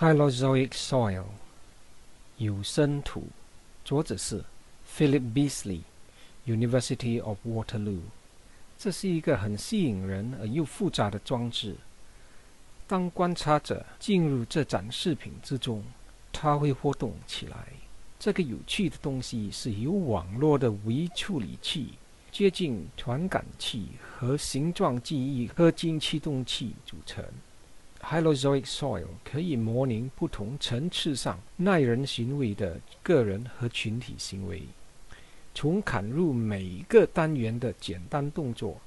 Hylozoic soil，有生土，作者是 Philip Beasley，University of Waterloo。这是一个很吸引人而又复杂的装置。当观察者进入这展示品之中，它会活动起来。这个有趣的东西是由网络的微处理器、接近传感器和形状记忆合金驱动器组成。Hylozoic soil 可以模拟不同层次上耐人寻味的个人和群体行为。从砍入每一个单元的简单动作，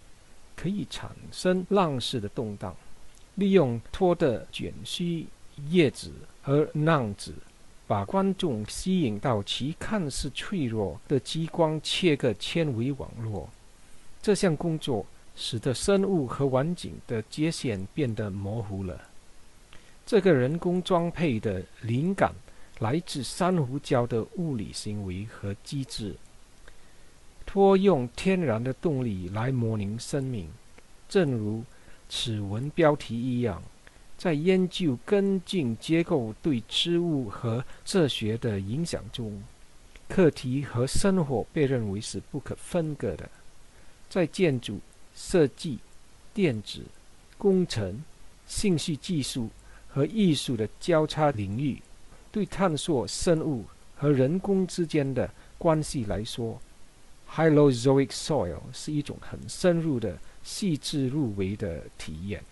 可以产生浪式的动荡。利用拖的卷须叶子和浪子，把观众吸引到其看似脆弱的激光切割纤维网络。这项工作使得生物和环境的界限变得模糊了。这个人工装配的灵感来自珊瑚礁的物理行为和机制。托用天然的动力来模拟生命，正如此文标题一样，在研究根茎结构对植物和哲学的影响中，课题和生活被认为是不可分割的。在建筑设计、电子工程、信息技术和艺术的交叉领域，对探索生物和人工之间的关系来说。Hylozoic soil 是一种很深入的、细致入微的体验。